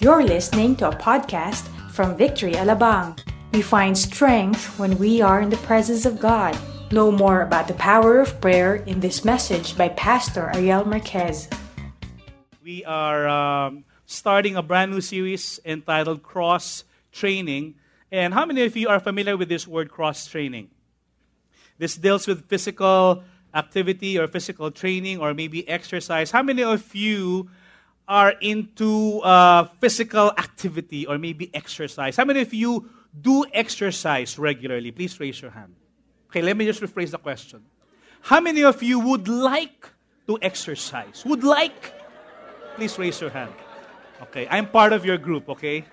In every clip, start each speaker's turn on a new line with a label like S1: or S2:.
S1: You're listening to a podcast from Victory Alabang. We find strength when we are in the presence of God. Know more about the power of prayer in this message by Pastor Ariel Marquez.
S2: We are um, starting a brand new series entitled Cross Training. And how many of you are familiar with this word cross training? This deals with physical activity or physical training or maybe exercise. How many of you are into uh, physical activity or maybe exercise? How many of you do exercise regularly? Please raise your hand. Okay, let me just rephrase the question. How many of you would like to exercise? Would like? Please raise your hand. Okay, I'm part of your group, okay?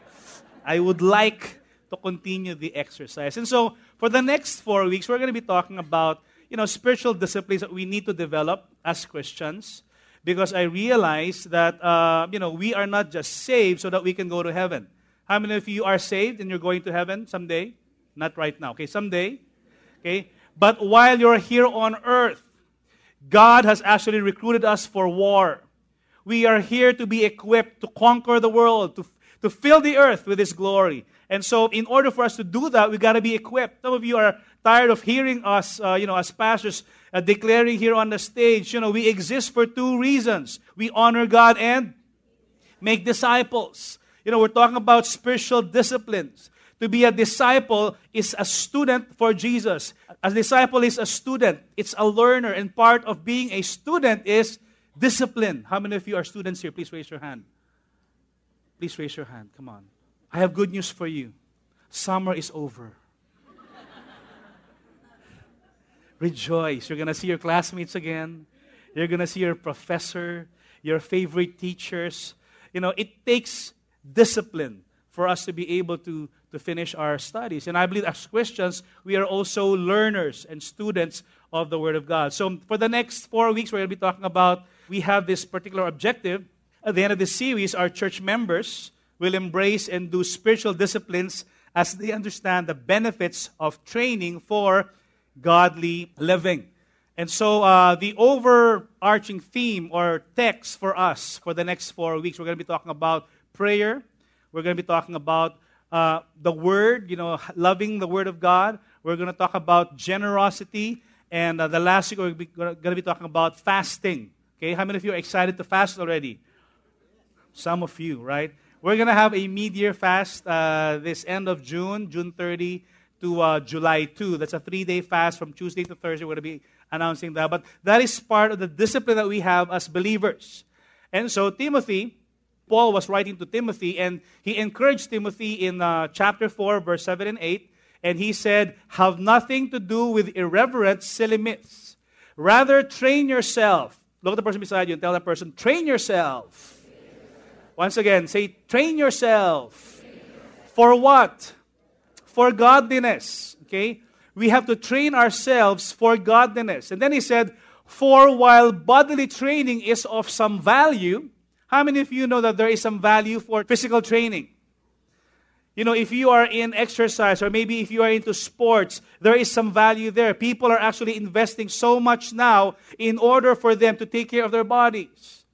S2: I would like to continue the exercise. And so, for the next four weeks, we're going to be talking about, you know, spiritual disciplines that we need to develop as Christians because I realize that, uh, you know, we are not just saved so that we can go to heaven. How many of you are saved and you're going to heaven someday? Not right now, okay? Someday, okay? But while you're here on earth, God has actually recruited us for war. We are here to be equipped to conquer the world, to, to fill the earth with His glory. And so, in order for us to do that, we got to be equipped. Some of you are tired of hearing us, uh, you know, as pastors, uh, declaring here on the stage, you know, we exist for two reasons. We honor God and make disciples. You know, we're talking about spiritual disciplines. To be a disciple is a student for Jesus. A disciple is a student, it's a learner, and part of being a student is discipline. How many of you are students here? Please raise your hand. Please raise your hand. Come on. I have good news for you. Summer is over. Rejoice. You're going to see your classmates again. You're going to see your professor, your favorite teachers. You know, it takes discipline for us to be able to, to finish our studies. And I believe as Christians, we are also learners and students of the Word of God. So for the next four weeks, we're going to be talking about, we have this particular objective. At the end of this series, our church members will embrace and do spiritual disciplines as they understand the benefits of training for godly living. And so, uh, the overarching theme or text for us for the next four weeks, we're going to be talking about prayer. We're going to be talking about uh, the Word, you know, loving the Word of God. We're going to talk about generosity. And uh, the last week, we're going to be talking about fasting. Okay, how many of you are excited to fast already? Some of you, right? We're going to have a mid year fast uh, this end of June, June 30 to uh, July 2. That's a three day fast from Tuesday to Thursday. We're going to be announcing that. But that is part of the discipline that we have as believers. And so, Timothy, Paul was writing to Timothy, and he encouraged Timothy in uh, chapter 4, verse 7 and 8. And he said, Have nothing to do with irreverent, silly myths. Rather, train yourself. Look at the person beside you and tell that person, Train yourself. Once again, say, Train yourself. For what? For godliness. Okay? We have to train ourselves for godliness. And then he said, For while bodily training is of some value, how many of you know that there is some value for physical training? You know, if you are in exercise or maybe if you are into sports, there is some value there. People are actually investing so much now in order for them to take care of their bodies.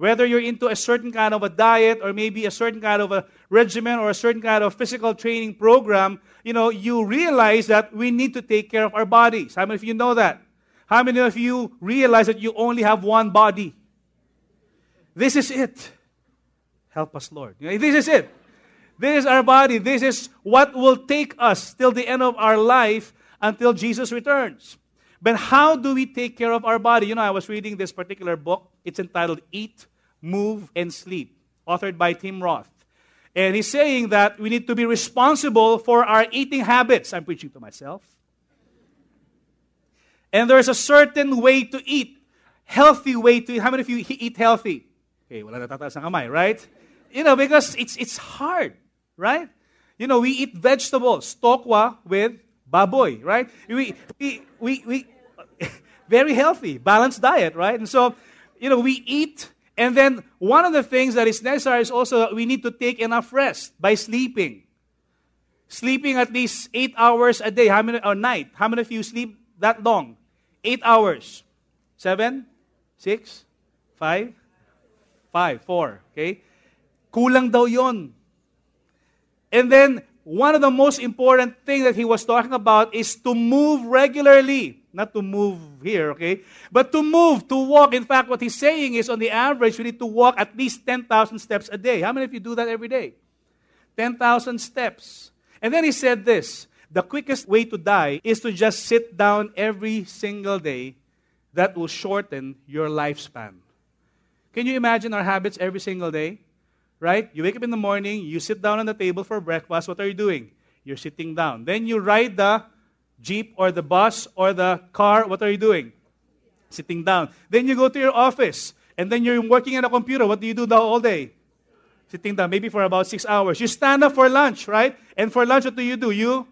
S2: Whether you're into a certain kind of a diet or maybe a certain kind of a regimen or a certain kind of physical training program, you know, you realize that we need to take care of our bodies. How many of you know that? How many of you realize that you only have one body? This is it. Help us, Lord. This is it. This is our body. This is what will take us till the end of our life until Jesus returns. But how do we take care of our body? You know, I was reading this particular book. It's entitled Eat, Move, and Sleep, authored by Tom Rath. And he's saying that we need to be responsible for our eating habits. I'm preaching to myself. And there's a certain way to eat, healthy way to eat. How many of you eat healthy? Okay, wala natataas ng kamay, right? You know, because it's, it's hard, right? You know, we eat vegetables, tokwa with baboy, right? We, we, we, we very healthy, balanced diet, right? And so you know, we eat, and then one of the things that is necessary is also that we need to take enough rest by sleeping. Sleeping at least eight hours a day, how many or night? How many of you sleep that long? Eight hours. Seven, six, five, five, four. Okay? Kulang daw yon. And then, one of the most important thing that he was talking about is to move regularly. Not to move here, okay? But to move, to walk. In fact, what he's saying is on the average, you need to walk at least 10,000 steps a day. How many of you do that every day? 10,000 steps. And then he said this the quickest way to die is to just sit down every single day. That will shorten your lifespan. Can you imagine our habits every single day? Right? You wake up in the morning, you sit down on the table for breakfast. What are you doing? You're sitting down. Then you ride the jeep or the bus or the car. What are you doing? Sitting down. Then you go to your office. And then you're working on a computer. What do you do the whole day? Sitting down, maybe for about six hours. You stand up for lunch, right? And for lunch, what do you do? You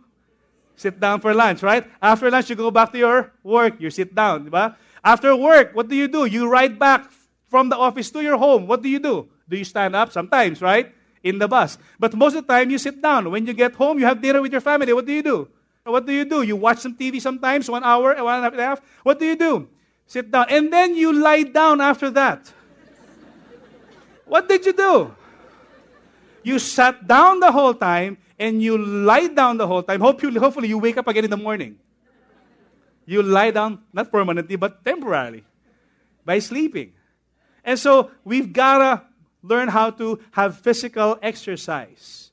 S2: sit down for lunch, right? After lunch, you go back to your work. You sit down, diba? After work, what do you do? You ride back from the office to your home. What do you do? Do you stand up? Sometimes, right? In the bus. But most of the time, you sit down. When you get home, you have dinner with your family. What do you do? What do you do? You watch some TV sometimes, one hour, one and a half. What do you do? Sit down. And then you lie down after that. what did you do? You sat down the whole time and you lie down the whole time. Hopefully, hopefully you wake up again in the morning. You lie down, not permanently, but temporarily, by sleeping. And so we've got to learn how to have physical exercise.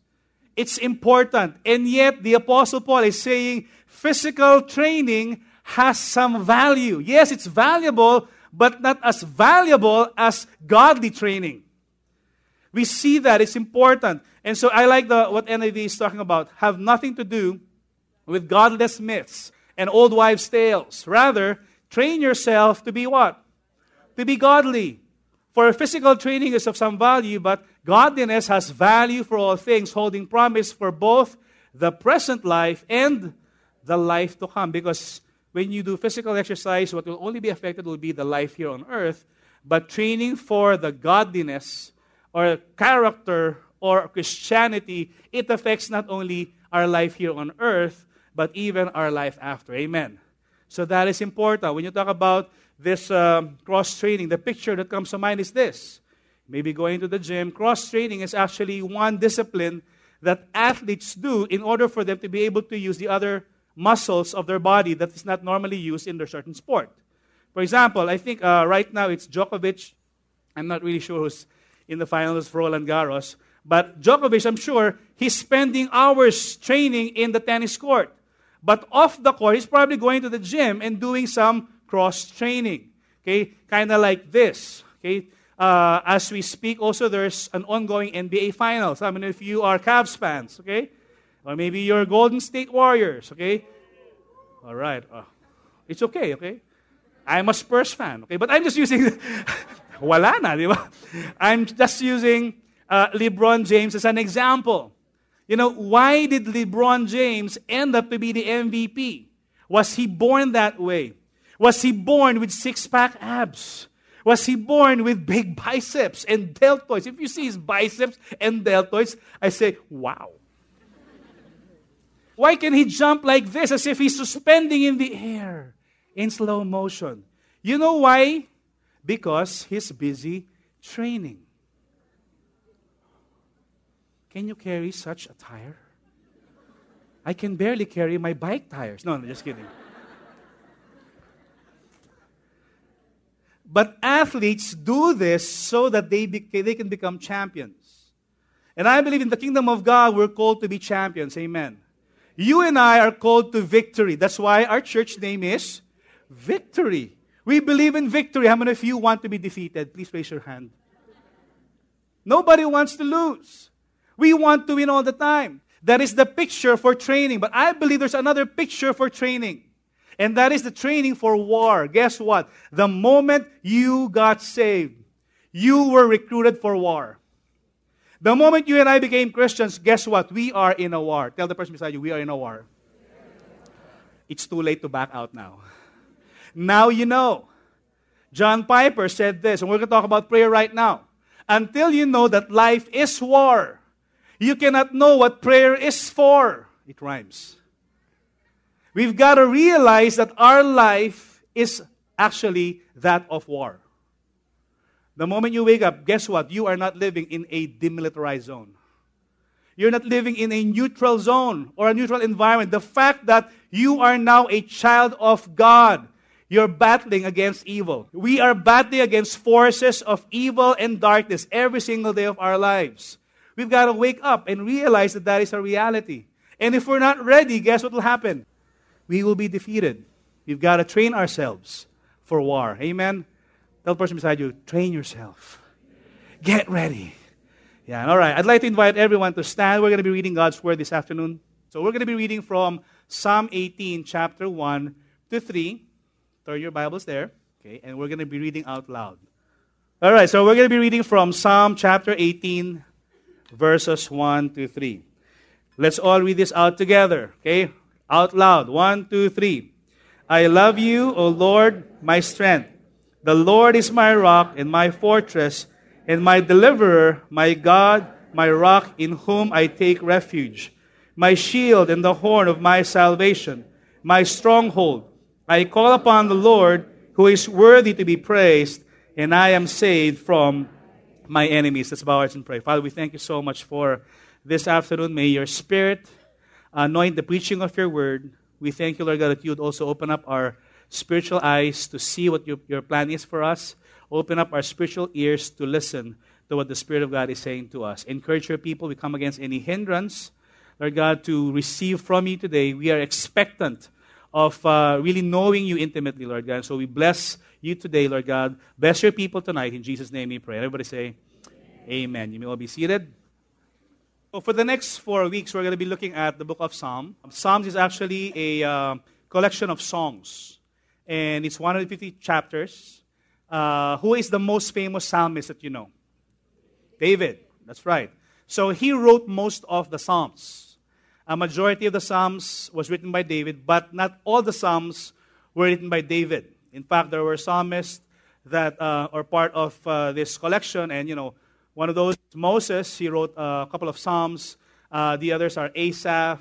S2: It's important. And yet, the Apostle Paul is saying physical training has some value. Yes, it's valuable, but not as valuable as godly training. We see that it's important. And so I like the, what NIV is talking about. Have nothing to do with godless myths and old wives' tales. Rather, train yourself to be what? To be godly. For physical training is of some value, but godliness has value for all things, holding promise for both the present life and the life to come. Because when you do physical exercise, what will only be affected will be the life here on earth. But training for the godliness or character or Christianity, it affects not only our life here on earth, but even our life after. Amen. So that is important. When you talk about this um, cross training, the picture that comes to mind is this. Maybe going to the gym. Cross training is actually one discipline that athletes do in order for them to be able to use the other muscles of their body that is not normally used in their certain sport. For example, I think uh, right now it's Djokovic. I'm not really sure who's in the finals for Roland Garros. But Djokovic, I'm sure, he's spending hours training in the tennis court. But off the court, he's probably going to the gym and doing some cross training. Okay, kind of like this. Okay, uh, as we speak, also there's an ongoing NBA Finals. I mean, if you are Cavs fans, okay, or maybe you're Golden State Warriors, okay. All right, uh, it's okay, okay. I'm a Spurs fan, okay, but I'm just using Wala na, di ba? I'm just using uh, LeBron James as an example. You know, why did LeBron James end up to be the MVP? Was he born that way? Was he born with six pack abs? Was he born with big biceps and deltoids? If you see his biceps and deltoids, I say, wow. Why can he jump like this as if he's suspending in the air in slow motion? You know why? because he's busy training. Can you carry such a tire? I can barely carry my bike tires. No, no, just kidding. But athletes do this so that they, be, they can become champions. And I believe in the kingdom of God, we're called to be champions. Amen. You and I are called to victory. That's why our church name is Victory. We believe in victory. How many of you want to be defeated? Please raise your hand. Nobody wants to lose. We want to win all the time. That is the picture for training. But I believe there's another picture for training. And that is the training for war. Guess what? The moment you got saved, you were recruited for war. The moment you and I became Christians, guess what? We are in a war. Tell the person beside you, we are in a war. It's too late to back out now. Now you know. John Piper said this, and we're going to talk about prayer right now. Until you know that life is war, you cannot know what prayer is for. It rhymes. We've got to realize that our life is actually that of war. The moment you wake up, guess what? You are not living in a demilitarized zone. You're not living in a neutral zone or a neutral environment. The fact that you are now a child of God, you're battling against evil. We are battling against forces of evil and darkness every single day of our lives. We've got to wake up and realize that that is a reality. And if we're not ready, guess what will happen? We will be defeated. We've got to train ourselves for war. Amen? Tell the person beside you, train yourself. Get ready. Yeah, all right. I'd like to invite everyone to stand. We're going to be reading God's Word this afternoon. So we're going to be reading from Psalm 18, chapter 1 to 3. Turn your Bibles there. Okay, and we're going to be reading out loud. All right, so we're going to be reading from Psalm chapter 18, verses 1 to 3. Let's all read this out together. Okay, out loud. One, two, three. I love you, O Lord, my strength. The Lord is my rock and my fortress and my deliverer, my God, my rock in whom I take refuge, my shield and the horn of my salvation, my stronghold. I call upon the Lord who is worthy to be praised, and I am saved from my enemies. Let's bow our heads and pray. Father, we thank you so much for this afternoon. May your spirit anoint the preaching of your word. We thank you, Lord God, that you would also open up our spiritual eyes to see what your, your plan is for us. Open up our spiritual ears to listen to what the Spirit of God is saying to us. Encourage your people. We come against any hindrance, Lord God, to receive from you today. We are expectant of uh, really knowing you intimately, Lord God. So we bless you today, Lord God. Bless your people tonight. In Jesus' name we pray. Everybody say, Amen. Amen. You may all be seated. So for the next four weeks, we're going to be looking at the book of Psalms. Psalms is actually a uh, collection of songs and it's 150 chapters. Uh, who is the most famous psalmist that you know? David. That's right. So he wrote most of the psalms. A majority of the psalms was written by David, but not all the psalms were written by David. In fact, there were psalmists that uh, are part of uh, this collection, and you know, one of those is Moses. He wrote a couple of psalms. Uh, the others are Asaph,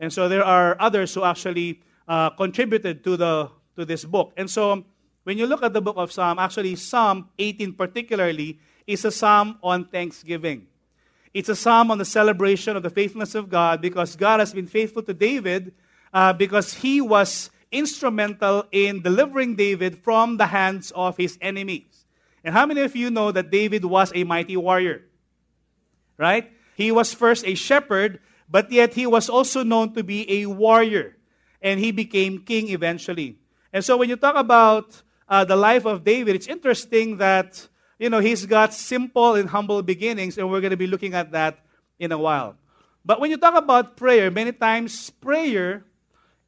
S2: and so there are others who actually uh, contributed to the to this book. And so, when you look at the book of Psalm, actually, Psalm 18 particularly is a psalm on thanksgiving. It's a psalm on the celebration of the faithfulness of God because God has been faithful to David uh, because he was instrumental in delivering David from the hands of his enemies. And how many of you know that David was a mighty warrior? Right? He was first a shepherd, but yet he was also known to be a warrior. And he became king eventually. And so when you talk about uh, the life of David, it's interesting that, you know, he's got simple and humble beginnings, and we're going to be looking at that in a while. But when you talk about prayer, many times prayer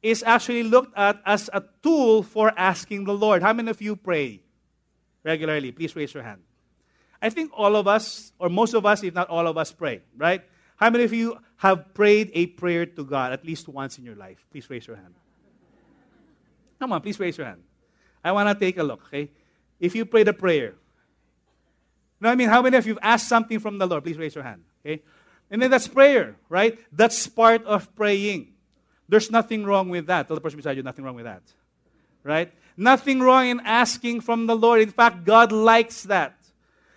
S2: is actually looked at as a tool for asking the Lord. How many of you pray regularly? Please raise your hand. I think all of us, or most of us, if not all of us, pray, right? How many of you have prayed a prayer to God at least once in your life? Please raise your hand. Come on, please raise your hand. I want to take a look, okay? If you prayed a prayer. No, I mean, how many of you have asked something from the Lord? Please raise your hand, okay? And then that's prayer, right? That's part of praying. There's nothing wrong with that. Tell the person beside you, nothing wrong with that. Right? Nothing wrong in asking from the Lord. In fact, God likes that.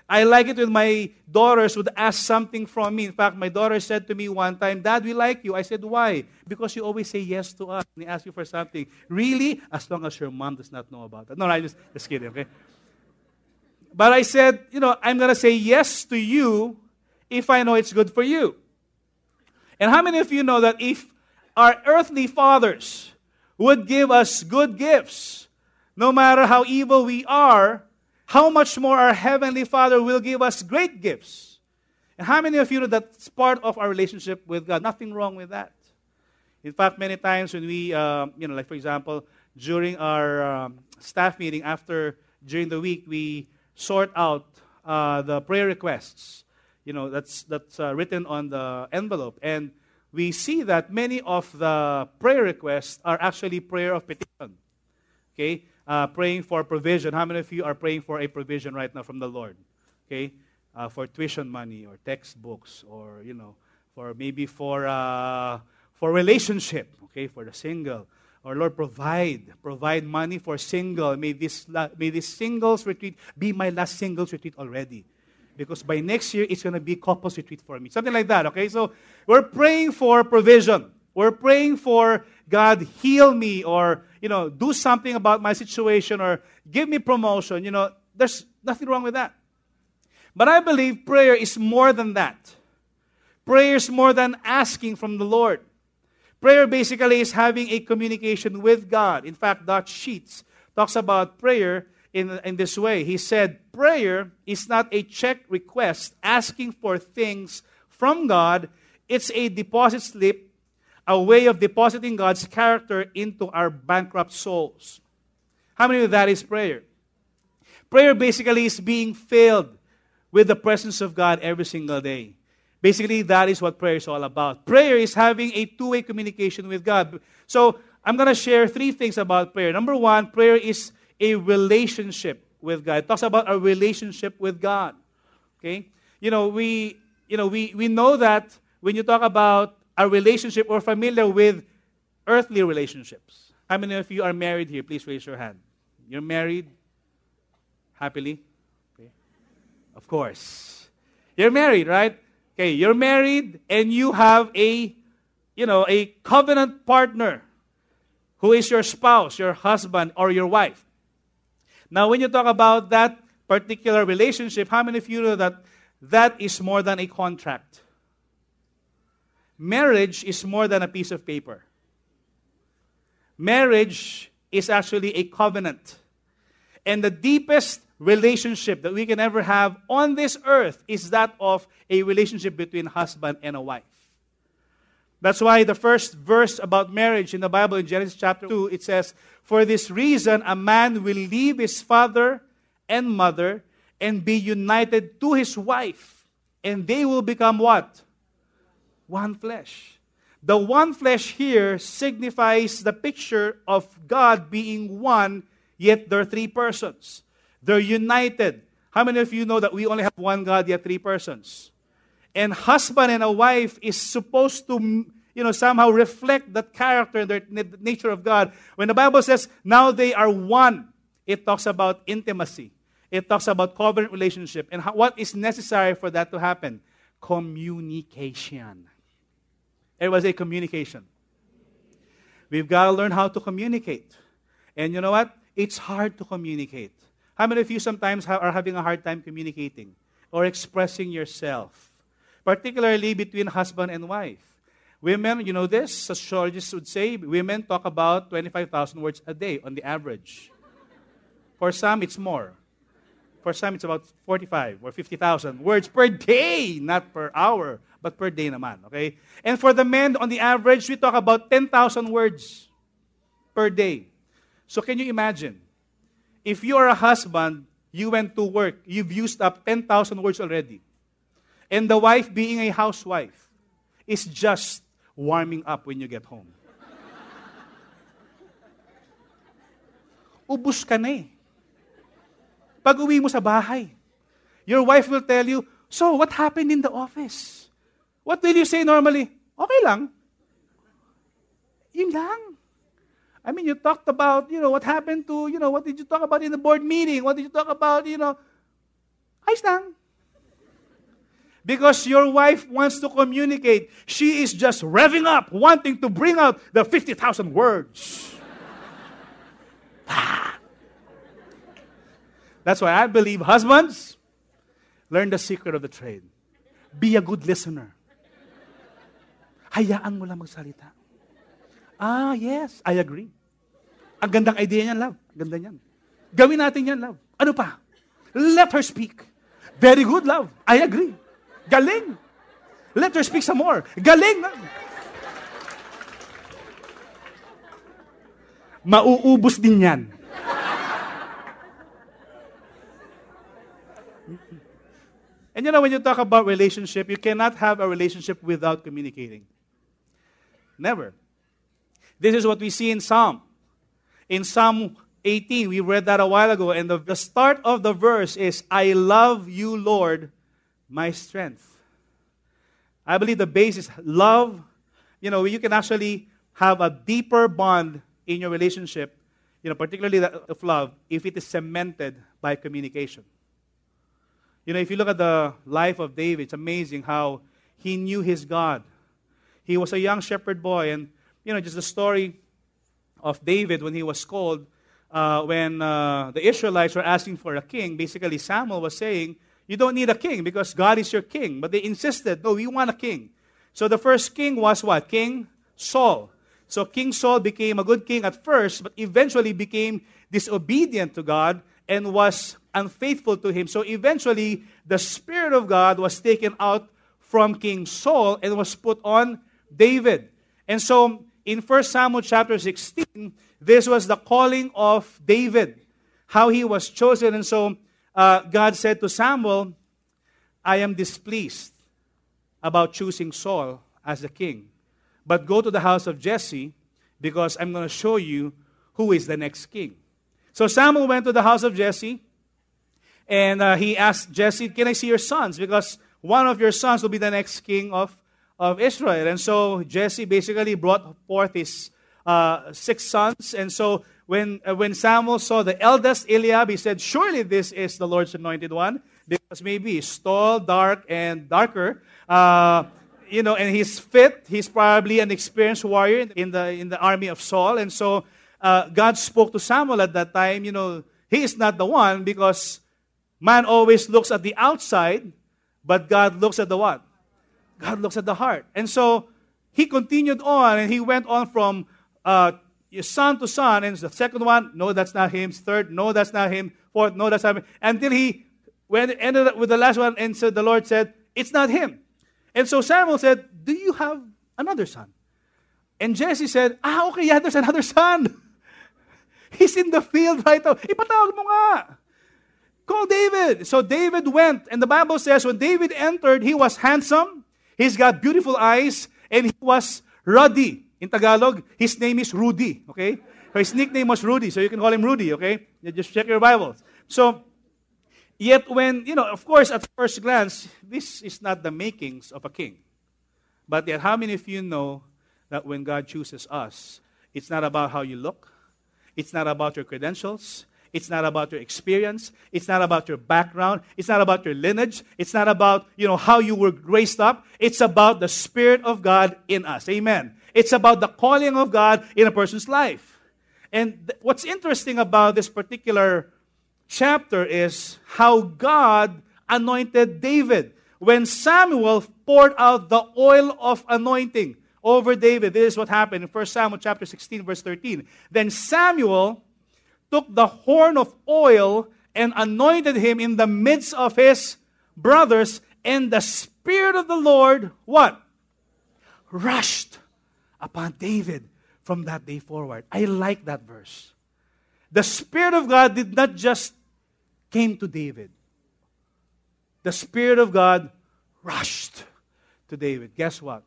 S2: I like it when my daughters would ask something from me. In fact, my daughter said to me one time, Dad, we like you. I said, Why? Because you always say yes to us when we ask you for something. Really? As long as your mom does not know about it. No, I just, just kidding, okay? But I said, you know, I'm going to say yes to you if I know it's good for you. And how many of you know that if our earthly fathers would give us good gifts, no matter how evil we are, how much more our Heavenly Father will give us great gifts. And how many of you know that's part of our relationship with God? Nothing wrong with that. In fact, many times when we, uh, you know, like for example, during our um, staff meeting after, during the week, we sort out uh, the prayer requests. You know, that's, that's uh, written on the envelope. And we see that many of the prayer requests are actually prayer of petition. Okay? Uh, praying for provision. How many of you are praying for a provision right now from the Lord? Okay, uh, for tuition money or textbooks, or you know, for maybe for uh, for relationship. Okay, for the single, Or Lord, provide, provide money for single. May this, may this singles retreat be my last singles retreat already. Because by next year, it's going to be couples retreat for me. Something like that, okay? So we're praying for provision. We're praying for God heal me or, you know, do something about my situation or give me promotion. You know, there's nothing wrong with that. But I believe prayer is more than that. Prayer is more than asking from the Lord. Prayer basically is having a communication with God. In fact, Dutch Sheets talks about prayer in, in this way. He said, Prayer is not a check request asking for things from God, it's a deposit slip, a way of depositing God's character into our bankrupt souls. How many of that is prayer? Prayer basically is being filled with the presence of God every single day. Basically, that is what prayer is all about. Prayer is having a two way communication with God. So, I'm going to share three things about prayer. Number one, prayer is a relationship with God. It talks about a relationship with God. Okay? You know, we, you know, we, we know that when you talk about a relationship, we're familiar with earthly relationships. How many of you are married here? Please raise your hand. You're married happily? Okay. Of course. You're married, right? Okay, you're married and you have a, you know, a covenant partner who is your spouse, your husband, or your wife. Now, when you talk about that particular relationship, how many of you know that that is more than a contract? Marriage is more than a piece of paper. Marriage is actually a covenant. And the deepest relationship that we can ever have on this earth is that of a relationship between husband and a wife. That's why the first verse about marriage in the Bible in Genesis chapter 2 it says, "For this reason a man will leave his father and mother and be united to his wife, and they will become what? One flesh." The one flesh here signifies the picture of God being one, yet there are three persons. They're united. How many of you know that we only have one God, yet three persons? And husband and a wife is supposed to, you know, somehow reflect that character and the nature of God. When the Bible says, now they are one, it talks about intimacy. It talks about covenant relationship. And how, what is necessary for that to happen? Communication. Everybody say communication. We've got to learn how to communicate. And you know what? It's hard to communicate. How many of you sometimes are having a hard time communicating or expressing yourself, particularly between husband and wife? Women, you know this, sociologists would say women talk about 25,000 words a day on the average. For some, it's more. For some, it's about 45 or 50,000 words per day, not per hour, but per day naman, okay? And for the men, on the average, we talk about 10,000 words per day. So can you imagine? If you are a husband, you went to work, you've used up 10,000 words already. And the wife, being a housewife, is just warming up when you get home. Ubus ka na eh. Pag uwi mo sa bahay, your wife will tell you, So, what happened in the office? What will you say normally? Okay lang. Yun lang. I mean, you talked about, you know, what happened to, you know, what did you talk about in the board meeting? What did you talk about, you know? Ayos lang. Because your wife wants to communicate. She is just revving up, wanting to bring out the 50,000 words. That's why I believe husbands, learn the secret of the trade. Be a good listener. Hayaan mo lang magsalita. Ah, yes, I agree. Ang gandang idea niyan, love. Ganda niyan. Gawin natin yan, love. Ano pa? Let her speak. Very good, love. I agree. Galing. Let her speak some more. Galing. Love. Mauubos din yan. And you know, when you talk about relationship, you cannot have a relationship without communicating. Never. This is what we see in Psalm. In Psalm 18, we read that a while ago, and the, the start of the verse is, I love you, Lord, my strength. I believe the base is love. You know, you can actually have a deeper bond in your relationship, you know, particularly that of love, if it is cemented by communication. You know, if you look at the life of David, it's amazing how he knew his God. He was a young shepherd boy, and, you know, just the story of David when he was called, uh, when uh, the Israelites were asking for a king, basically Samuel was saying, You don't need a king because God is your king. But they insisted, No, we want a king. So the first king was what? King Saul. So King Saul became a good king at first, but eventually became disobedient to God and was unfaithful to him. So eventually, the Spirit of God was taken out from King Saul and was put on David. And so in 1 Samuel chapter 16, this was the calling of David, how he was chosen. And so uh, God said to Samuel, I am displeased about choosing Saul as the king. But go to the house of Jesse because I'm going to show you who is the next king. So Samuel went to the house of Jesse and uh, he asked Jesse, Can I see your sons? Because one of your sons will be the next king of, of Israel. And so Jesse basically brought forth his uh, six sons. And so when, uh, when Samuel saw the eldest Eliab, he said, Surely this is the Lord's anointed one, because maybe he's tall, dark, and darker. Uh, you know, and he's fit. He's probably an experienced warrior in the, in the army of Saul. And so uh, God spoke to Samuel at that time, you know, he is not the one because man always looks at the outside, but God looks at the what? God looks at the heart. And so he continued on and he went on from uh, son to son. And the second one, no, that's not him. Third, no, that's not him. Fourth, no, that's not him. Until he when ended up with the last one, and so the Lord said, It's not him. And so Samuel said, Do you have another son? And Jesse said, Ah, okay, yeah, there's another son. He's in the field right now. Ipatawag mo nga. Call David. So David went, and the Bible says when David entered, he was handsome, he's got beautiful eyes, and he was ruddy. In Tagalog, his name is Rudy, okay? So his nickname was Rudy, so you can call him Rudy, okay? You just check your Bibles. So Yet, when, you know, of course, at first glance, this is not the makings of a king. But yet, how many of you know that when God chooses us, it's not about how you look, it's not about your credentials, it's not about your experience, it's not about your background, it's not about your lineage, it's not about, you know, how you were raised up. It's about the Spirit of God in us. Amen. It's about the calling of God in a person's life. And th- what's interesting about this particular chapter is how God anointed David. When Samuel poured out the oil of anointing over David, this is what happened in 1 Samuel chapter 16, verse 13. Then Samuel took the horn of oil and anointed him in the midst of his brothers, and the Spirit of the Lord, what? Rushed upon David from that day forward. I like that verse. The Spirit of God did not just came to David. The Spirit of God rushed to David. Guess what?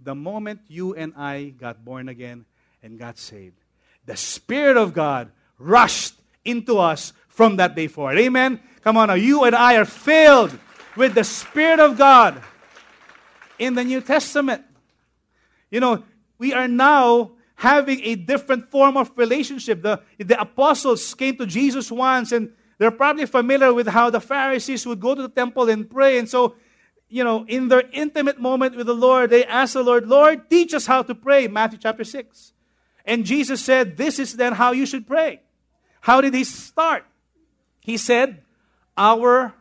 S2: The moment you and I got born again and got saved, the Spirit of God rushed into us from that day forward. Amen? Come on now. You and I are filled with the Spirit of God in the New Testament. You know, we are now having a different form of relationship. The, the apostles came to Jesus once and they're probably familiar with how the Pharisees would go to the temple and pray. And so, you know, in their intimate moment with the Lord, they asked the Lord, Lord, teach us how to pray. Matthew chapter 6. And Jesus said, This is then how you should pray. How did he start? He said, Our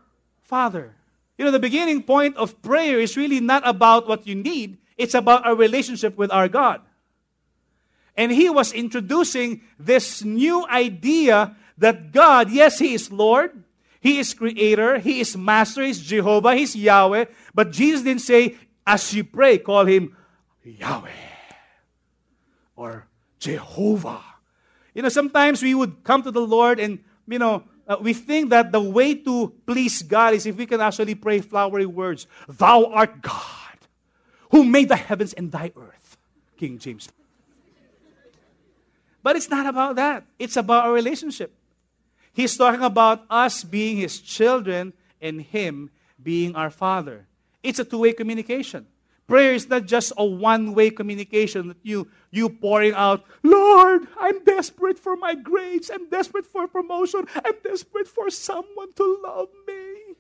S2: Father. You know, the beginning point of prayer is really not about what you need, it's about our relationship with our God. And he was introducing this new idea that God, yes, He is Lord, He is Creator, He is Master, He's Jehovah, He's Yahweh. But Jesus didn't say, as you pray, call Him Yahweh or Jehovah. You know, sometimes we would come to the Lord and, you know, uh, we think that the way to please God is if we can actually pray flowery words. Thou art God, who made the heavens and thy earth. King James. But it's not about that. It's about our relationship. He's talking about us being His children and Him being our Father. It's a two way communication. Prayer is not just a one way communication that you, you pouring out, Lord, I'm desperate for my grades. I'm desperate for promotion. I'm desperate for someone to love me.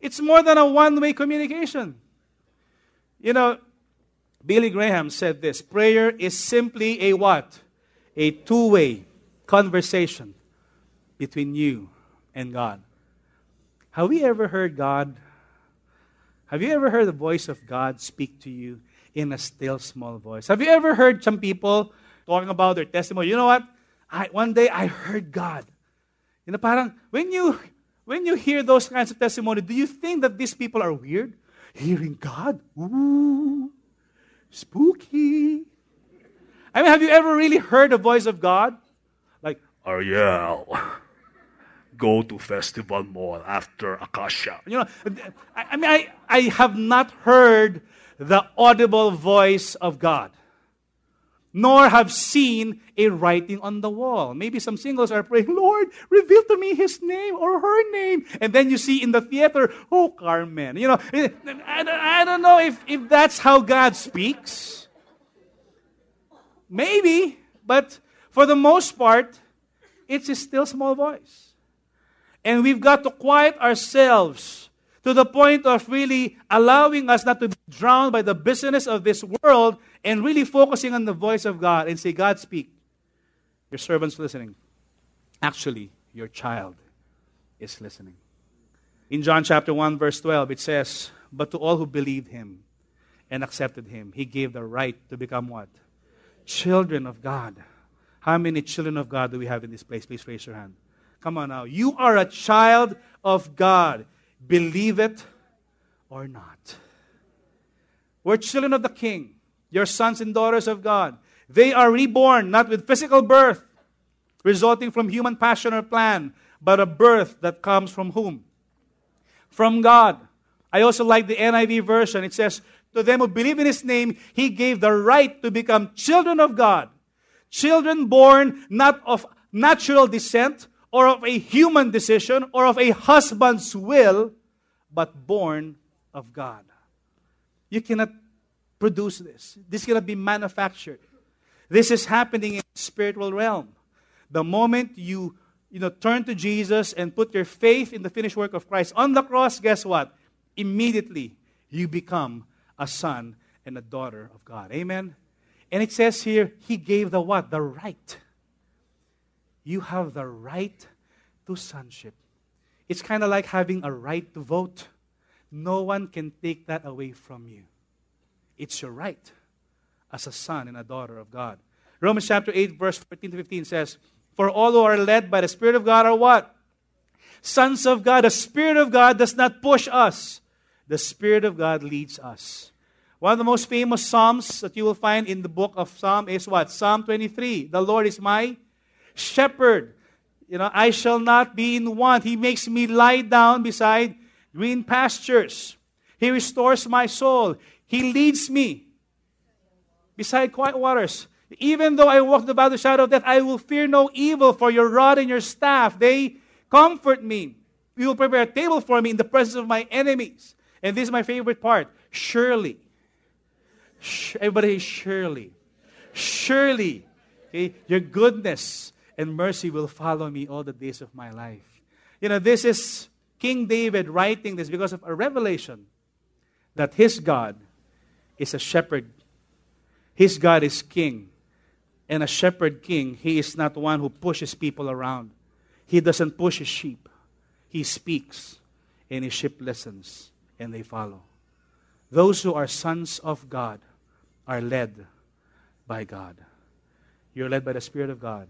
S2: It's more than a one way communication. You know, Billy Graham said this prayer is simply a what? A two way conversation between you and God. Have we ever heard God? Have you ever heard the voice of God speak to you in a still small voice? Have you ever heard some people talking about their testimony? You know what? I, one day I heard God. You know, parang when you when you hear those kinds of testimony, do you think that these people are weird? Hearing God? Ooh, spooky. I mean, have you ever really heard the voice of God? Like, oh, Ariel, go to Festival Mall after Akasha. You know, I, I mean, I, I have not heard the audible voice of God nor have seen a writing on the wall. Maybe some singles are praying, Lord, reveal to me his name or her name. And then you see in the theater, oh, Carmen. You know, I, I don't know if, if that's how God speaks. Maybe, but for the most part, it's a still small voice. And we've got to quiet ourselves to the point of really allowing us not to be drowned by the busyness of this world and really focusing on the voice of God and say, God, speak. Your servant's listening. Actually, your child is listening. In John chapter 1, verse 12, it says, But to all who believed him and accepted him, he gave the right to become what? Children of God. How many children of God do we have in this place? Please raise your hand. Come on now. You are a child of God. Believe it or not. We're children of the King your sons and daughters of God. They are reborn not with physical birth, resulting from human passion or plan, but a birth that comes from whom? From God. I also like the NIV version. It says, To them who believe in His name, He gave the right to become children of God. Children born not of natural descent or of a human decision or of a husband's will, but born of God. You cannot produce this. This cannot be manufactured. This is happening in the spiritual realm. The moment you, you know, turn to Jesus and put your faith in the finished work of Christ on the cross, guess what? Immediately you become a son and a daughter of God. Amen. And it says here, he gave the what? The right. You have the right to sonship. It's kind of like having a right to vote. No one can take that away from you. It's your right as a son and a daughter of God. Romans chapter 8, verse 14 to 15 says, For all who are led by the Spirit of God are what? Sons of God. The Spirit of God does not push us, the Spirit of God leads us. One of the most famous Psalms that you will find in the book of Psalm is what? Psalm 23. The Lord is my shepherd. You know, I shall not be in want. He makes me lie down beside green pastures. He restores my soul. He leads me beside quiet waters. Even though I walk the of the shadow of death, I will fear no evil, for your rod and your staff, they comfort me. You will prepare a table for me in the presence of my enemies. And this is my favorite part. Surely. Everybody, surely. Surely. Okay, your goodness and mercy will follow me all the days of my life. You know, this is King David writing this because of a revelation that his God is a shepherd. His God is king. And a shepherd king, he is not one who pushes people around. He doesn't push his sheep. He speaks, and his sheep listens, and they follow. Those who are sons of God are led by God. You're led by the Spirit of God.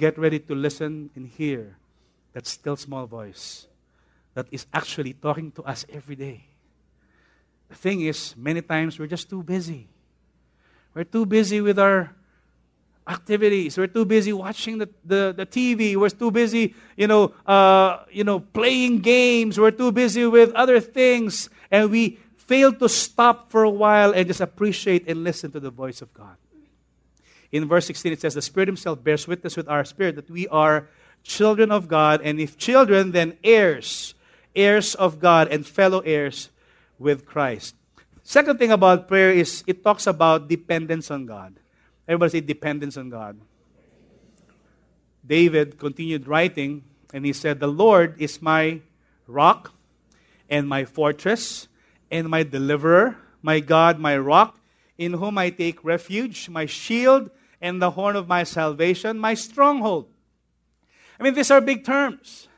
S2: Get ready to listen and hear that still small voice that is actually talking to us every day. The thing is, many times we're just too busy. We're too busy with our activities. We're too busy watching the, the, the TV. We're too busy, you know, uh, you know, playing games. We're too busy with other things. And we fail to stop for a while and just appreciate and listen to the voice of God. In verse 16, it says, The Spirit Himself bears witness with our spirit that we are children of God. And if children, then heirs, heirs of God and fellow heirs with Christ. Second thing about prayer is it talks about dependence on God. Everybody say dependence on God. David continued writing, and he said, The Lord is my rock and my fortress and my deliverer, my God, my rock, in whom I take refuge, my shield and the horn of my salvation, my stronghold. I mean, these are big terms.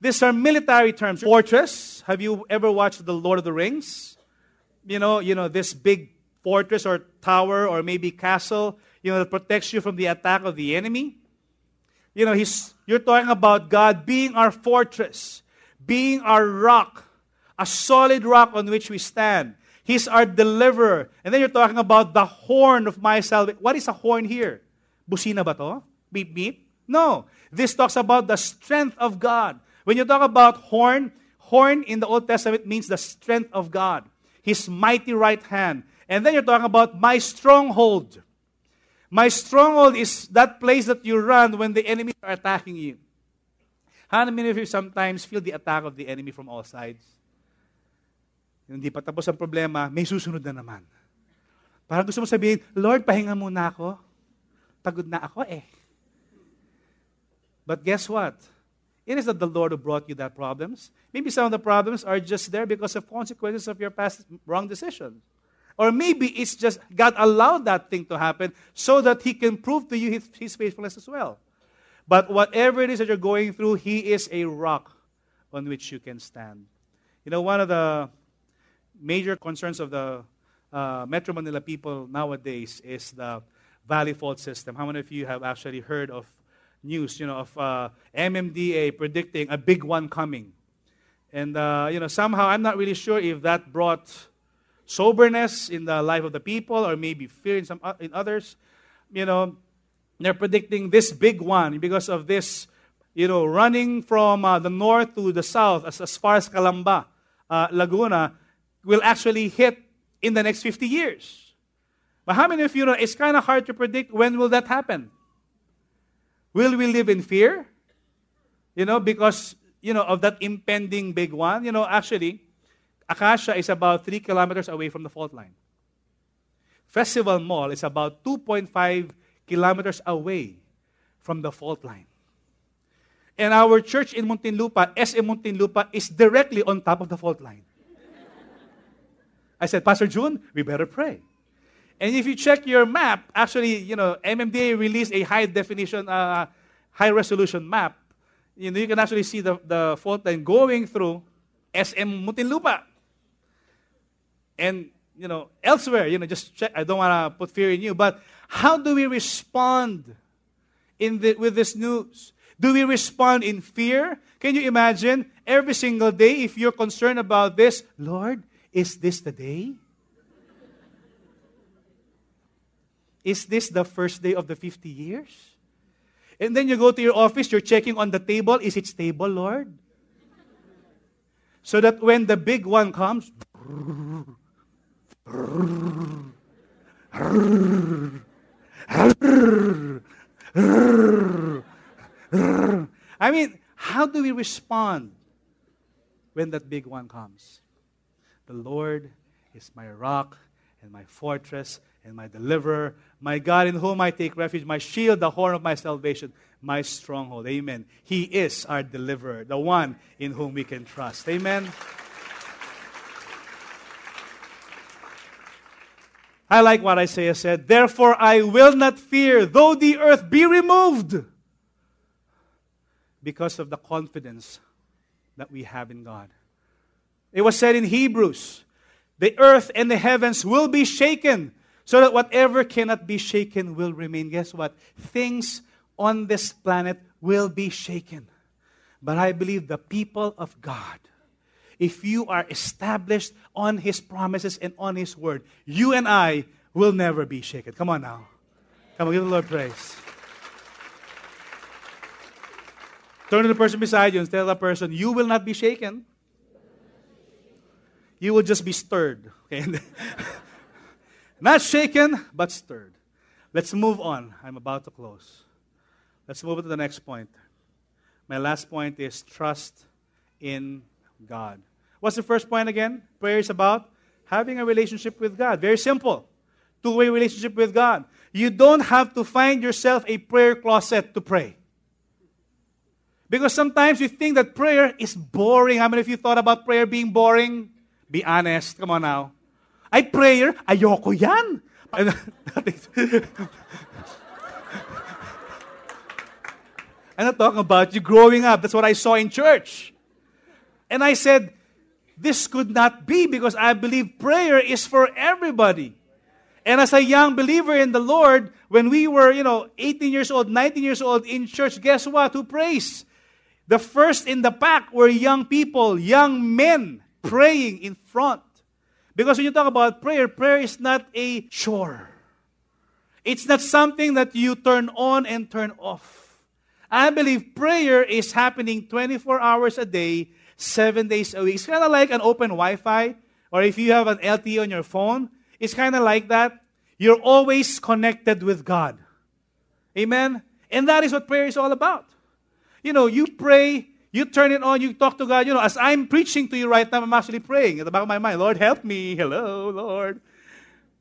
S2: These are military terms. Fortress. Have you ever watched The Lord of the Rings? You know, you know, this big fortress or tower or maybe castle, you know, that protects you from the attack of the enemy. You know, he's, you're talking about God being our fortress, being our rock, a solid rock on which we stand. He's our deliverer. And then you're talking about the horn of my salvation. What is a horn here? Busina ba to? Beep, beep? No. This talks about the strength of God. When you talk about horn, horn in the Old Testament means the strength of God, His mighty right hand. And then you're talking about my stronghold. My stronghold is that place that you run when the enemy are attacking you. How many of you sometimes feel the attack of the enemy from all sides? Hindi pa tapos ang problema, may susunod na naman. Parang gusto mo sabihin, Lord, pahinga muna ako. Pagod na ako eh. But guess what? It is not the Lord who brought you that problems. Maybe some of the problems are just there because of consequences of your past wrong decisions. Or maybe it's just God allowed that thing to happen so that He can prove to you His, his faithfulness as well. But whatever it is that you're going through, He is a rock on which you can stand. You know, one of the major concerns of the uh, Metro Manila people nowadays is the Valley Fault system. How many of you have actually heard of news, you know, of uh, MMDA predicting a big one coming? And, uh, you know, somehow I'm not really sure if that brought soberness in the life of the people or maybe fear in, some, uh, in others. You know, they're predicting this big one because of this, you know, running from uh, the north to the south as, as far as Calamba, uh, Laguna, will actually hit in the next 50 years. But how many of you know it's kind of hard to predict when will that happen? Will we live in fear? You know, because you know of that impending big one. You know, actually, Akasha is about three kilometers away from the fault line. Festival Mall is about 2.5 kilometers away from the fault line. And our church in Muntinlupa, SM Muntinlupa, is directly on top of the fault line. I said, Pastor June, we better pray. And if you check your map, actually, you know, MMDA released a high definition, uh, high resolution map. You know, you can actually see the, the fault line going through SM Muntinlupa. And, you know, elsewhere, you know, just check. I don't want to put fear in you, but how do we respond in the, with this news? Do we respond in fear? Can you imagine every single day if you're concerned about this? Lord, is this the day? Is this the first day of the 50 years? And then you go to your office, you're checking on the table. Is it stable, Lord? So that when the big one comes, I mean, how do we respond when that big one comes? The Lord is my rock and my fortress and my deliverer, my God in whom I take refuge, my shield, the horn of my salvation, my stronghold. Amen. He is our deliverer, the one in whom we can trust. Amen. I like what Isaiah said. Therefore, I will not fear, though the earth be removed, because of the confidence that we have in God. It was said in Hebrews the earth and the heavens will be shaken, so that whatever cannot be shaken will remain. Guess what? Things on this planet will be shaken. But I believe the people of God, if you are established on His promises and on His word, you and I will never be shaken. Come on now. Come on, give the Lord praise. Turn to the person beside you and tell that person, You will not be shaken. You will just be stirred. Okay? not shaken, but stirred. Let's move on. I'm about to close. Let's move to the next point. My last point is trust in God. What's the first point again? Prayer is about having a relationship with God. Very simple. Two way relationship with God. You don't have to find yourself a prayer closet to pray. Because sometimes you think that prayer is boring. How many of you thought about prayer being boring? Be honest. Come on now. I prayer, ayoko yan. I'm not talking about you growing up. That's what I saw in church. And I said, this could not be because I believe prayer is for everybody. And as a young believer in the Lord, when we were, you know, 18 years old, 19 years old in church, guess what? Who prays? The first in the pack were young people, young men praying in front. Because when you talk about prayer, prayer is not a chore. It's not something that you turn on and turn off. I believe prayer is happening 24 hours a day, seven days a week. It's kind of like an open Wi Fi, or if you have an LTE on your phone, it's kind of like that. You're always connected with God. Amen? And that is what prayer is all about. You know, you pray, you turn it on, you talk to God. You know, as I'm preaching to you right now, I'm actually praying at the back of my mind, Lord, help me. Hello, Lord.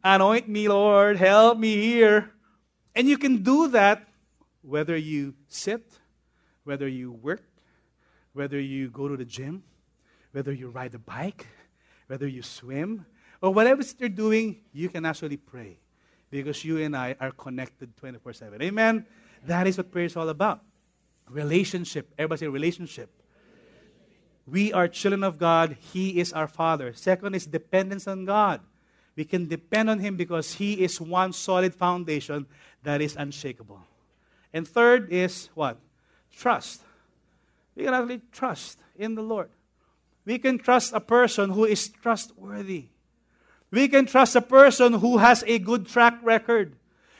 S2: Anoint me, Lord. Help me here. And you can do that whether you sit, whether you work, whether you go to the gym, whether you ride a bike, whether you swim, or whatever you're doing, you can actually pray because you and I are connected 24 7. Amen? That is what prayer is all about. Relationship. Everybody say relationship. We are children of God. He is our Father. Second is dependence on God. We can depend on Him because He is one solid foundation that is unshakable. And third is what? Trust. We can actually trust in the Lord. We can trust a person who is trustworthy. We can trust a person who has a good track record.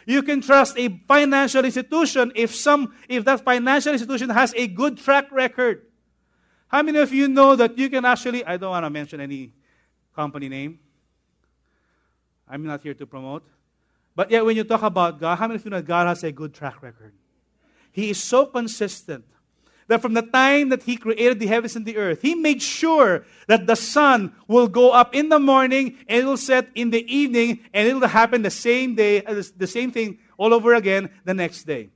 S2: You can trust a financial institution if some if that financial institution has a good track record. How many of you know that you can actually I don't want to mention any company name. I'm not here to promote. But yet when you talk about God, how many of you know that God has a good track record? He is so consistent that from the time that He created the heavens and the earth, He made sure that the sun will go up in the morning and it will set in the evening, and it will happen the same day, uh, the same thing all over again the next day.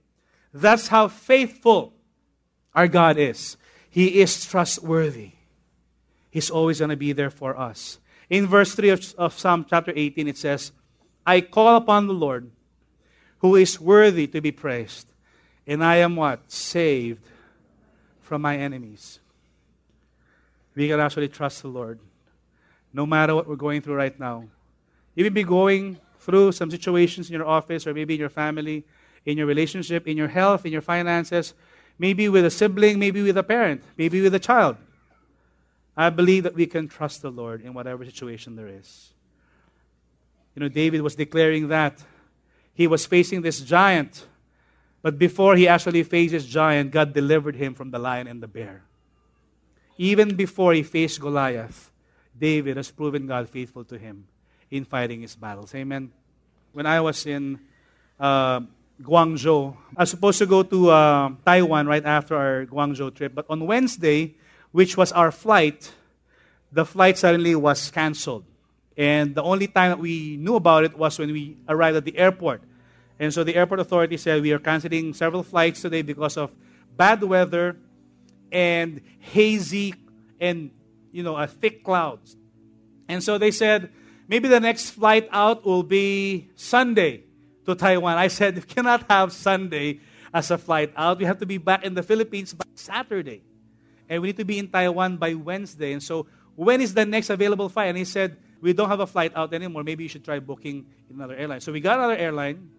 S2: That's how faithful our God is. He is trustworthy. He's always going to be there for us. In verse 3 of, of Psalm chapter 18, it says, I call upon the Lord who is worthy to be praised, and I am what? Saved from my enemies. We can actually trust the Lord no matter what we're going through right now. You may be going through some situations in your office or maybe in your family, in your relationship, in your health, in your finances, maybe with a sibling, maybe with a parent, maybe with a child. I believe that we can trust the Lord in whatever situation there is. You know, David was declaring that he was facing this giant but before he actually faced this giant, God delivered him from the lion and the bear. Even before he faced Goliath, David has proven God faithful to him in fighting his battles. Amen. When I was in uh, Guangzhou, I was supposed to go to uh, Taiwan right after our Guangzhou trip. But on Wednesday, which was our flight, the flight suddenly was canceled. And the only time that we knew about it was when we arrived at the airport. And so the airport authority said we are canceling several flights today because of bad weather and hazy and you know thick clouds. And so they said maybe the next flight out will be Sunday to Taiwan. I said we cannot have Sunday as a flight out. We have to be back in the Philippines by Saturday. And we need to be in Taiwan by Wednesday. And so when is the next available flight? And he said, we don't have a flight out anymore. Maybe you should try booking another airline. So we got another airline.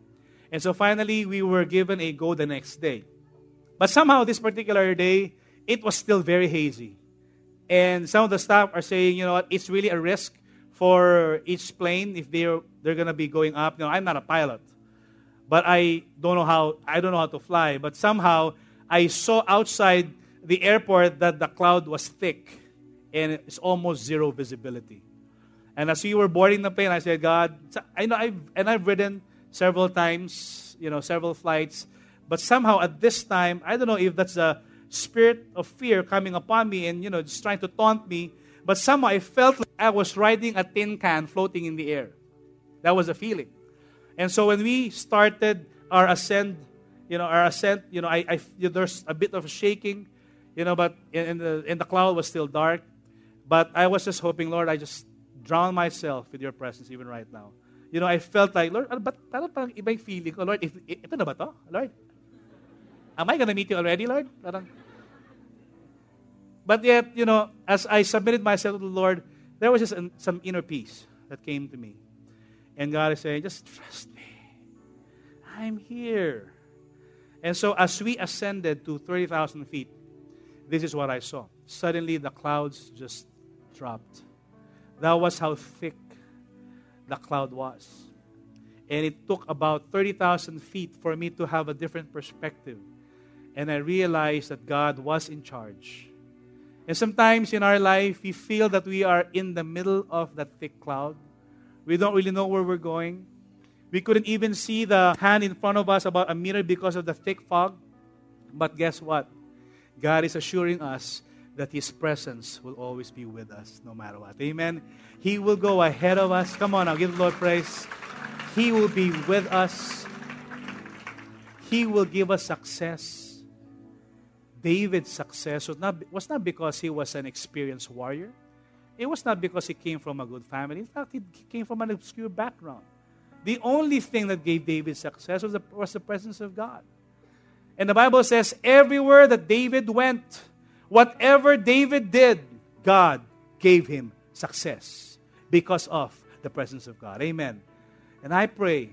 S2: And so finally, we were given a go the next day. But somehow, this particular day, it was still very hazy. And some of the staff are saying, you know what, it's really a risk for each plane if they're, they're going to be going up. Know, I'm not a pilot, but I don't know how, I don't know how to fly. But somehow, I saw outside the airport that the cloud was thick and it's almost zero visibility. And as we were boarding the plane, I said, God, I know I've, and I've ridden several times, you know, several flights. But somehow at this time, I don't know if that's a spirit of fear coming upon me and, you know, just trying to taunt me. But somehow I felt like I was riding a tin can floating in the air. That was a feeling. And so when we started our ascent, you know, our ascent, you know, I, I there's a bit of shaking, you know, but in, the in the cloud was still dark. But I was just hoping, Lord, I just drown myself with your presence even right now. You know, I felt like, Lord, but parang parang iba yung feeling ko, Lord, if, ito na ba to? Lord? Am I gonna meet you already, Lord? Parang, but yet, you know, as I submitted myself to the Lord, there was just an, some inner peace that came to me. And God is saying, just trust me. I'm here. And so as we ascended to 30,000 feet, this is what I saw. Suddenly the clouds just dropped. That was how thick the cloud was. And it took about 30,000 feet for me to have a different perspective. And I realized that God was in charge and sometimes in our life, we feel that we are in the middle of that thick cloud. We don't really know where we're going. We couldn't even see the hand in front of us about a meter because of the thick fog. But guess what? God is assuring us that His presence will always be with us no matter what. Amen. He will go ahead of us. Come on now, give the Lord praise. He will be with us. He will give us success. David's success was not, was not because he was an experienced warrior. It was not because he came from a good family. In fact, he came from an obscure background. The only thing that gave David success was the, was the presence of God. And the Bible says, everywhere that David went, whatever David did, God gave him success because of the presence of God. Amen. And I pray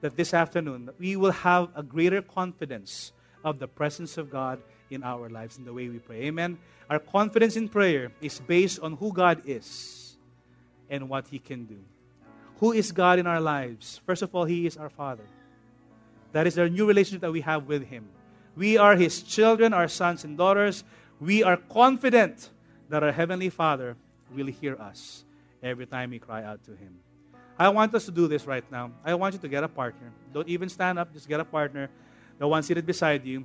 S2: that this afternoon we will have a greater confidence of the presence of God in our lives in the way we pray. Amen. Our confidence in prayer is based on who God is and what He can do. Who is God in our lives? First of all, He is our Father. That is our new relationship that we have with Him. We are His children, our sons and daughters. We are confident that our Heavenly Father will hear us every time we cry out to Him. I want us to do this right now. I want you to get a partner. Don't even stand up, just get a partner the one seated beside you,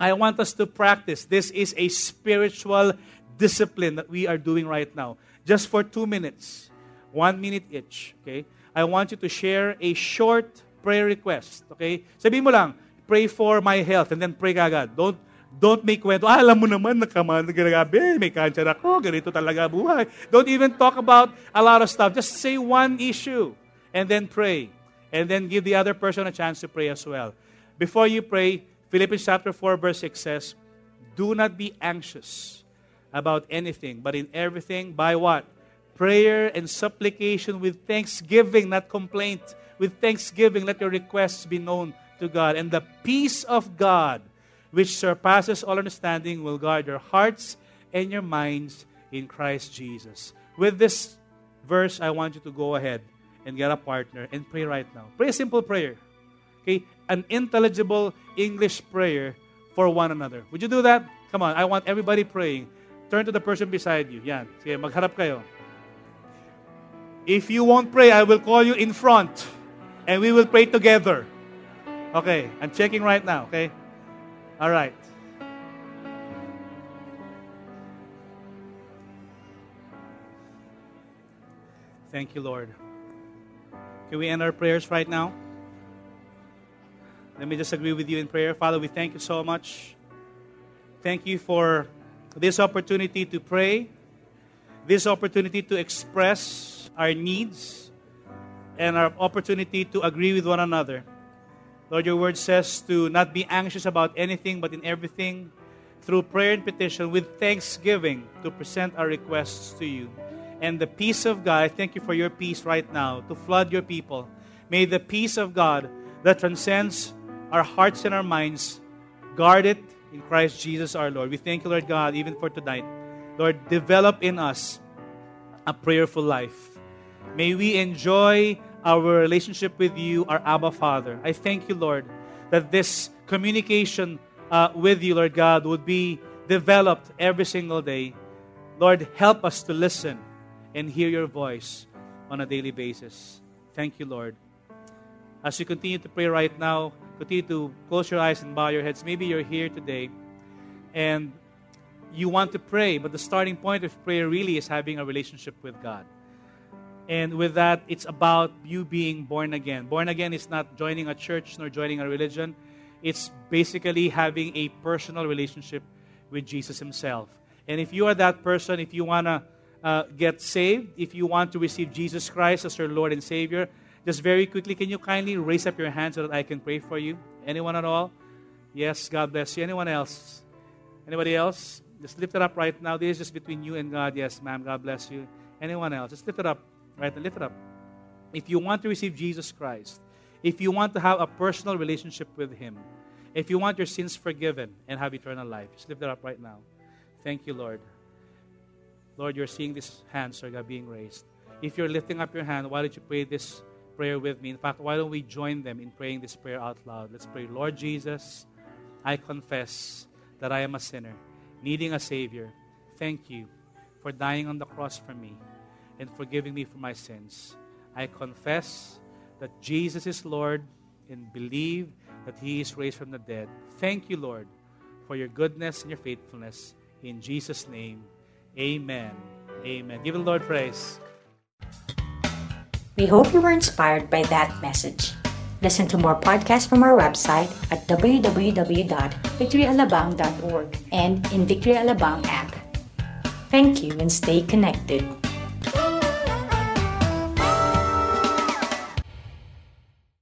S2: I want us to practice. This is a spiritual discipline that we are doing right now. Just for two minutes, one minute each. Okay? I want you to share a short prayer request. Okay? Sabihin mo lang, pray for my health and then pray kagad. Don't Don't make kwento, ah, alam mo naman, nakaman, grabe, may cancer ako, ganito talaga buhay. Don't even talk about a lot of stuff. Just say one issue and then pray. And then give the other person a chance to pray as well. Before you pray, Philippians chapter 4, verse 6 says, Do not be anxious about anything, but in everything, by what? Prayer and supplication with thanksgiving, not complaint. With thanksgiving, let your requests be known to God. And the peace of God, which surpasses all understanding, will guard your hearts and your minds in Christ Jesus. With this verse, I want you to go ahead and get a partner and pray right now. Pray a simple prayer. Okay? An intelligible English prayer for one another. Would you do that? Come on, I want everybody praying. Turn to the person beside you. Yan. Sige, magharap kayo. If you won't pray, I will call you in front and we will pray together. Okay, I'm checking right now, okay? All right. Thank you, Lord. Can we end our prayers right now? Let me just agree with you in prayer. Father, we thank you so much. Thank you for this opportunity to pray, this opportunity to express our needs, and our opportunity to agree with one another. Lord, your word says to not be anxious about anything, but in everything, through prayer and petition, with thanksgiving, to present our requests to you. And the peace of God, I thank you for your peace right now to flood your people. May the peace of God that transcends our hearts and our minds guard it in Christ Jesus our Lord. We thank you, Lord God, even for tonight. Lord, develop in us a prayerful life. May we enjoy our relationship with you, our Abba Father. I thank you, Lord, that this communication uh, with you, Lord God, would be developed every single day. Lord, help us to listen and hear your voice on a daily basis. Thank you, Lord. As you continue to pray right now, continue to close your eyes and bow your heads. Maybe you're here today and you want to pray, but the starting point of prayer really is having a relationship with God. And with that, it's about you being born again. Born again is not joining a church nor joining a religion. It's basically having a personal relationship with Jesus Himself. And if you are that person, if you want to uh, get saved, if you want to receive Jesus Christ as your Lord and Savior, just very quickly, can you kindly raise up your hand so that I can pray for you? Anyone at all? Yes, God bless you. Anyone else? Anybody else? Just lift it up right now. This is just between you and God. Yes, ma'am. God bless you. Anyone else? Just lift it up right. Lift it up. If you want to receive Jesus Christ, if you want to have a personal relationship with Him, if you want your sins forgiven and have eternal life, just lift it up right now. Thank you, Lord. Lord, you're seeing these hands, Lord God, being raised. If you're lifting up your hand, why don't you pray this prayer with me? In fact, why don't we join them in praying this prayer out loud? Let's pray. Lord Jesus, I confess that I am a sinner, needing a Savior. Thank you for dying on the cross for me and forgiving me for my sins. I confess that Jesus is Lord and believe that He is raised from the dead. Thank you, Lord, for your goodness and your faithfulness. In Jesus' name, amen. Amen. Give the Lord praise.
S1: We hope you were inspired by that message. Listen to more podcasts from our website at www.victoryalabang.org and in Victory Alabang app. Thank you and stay connected.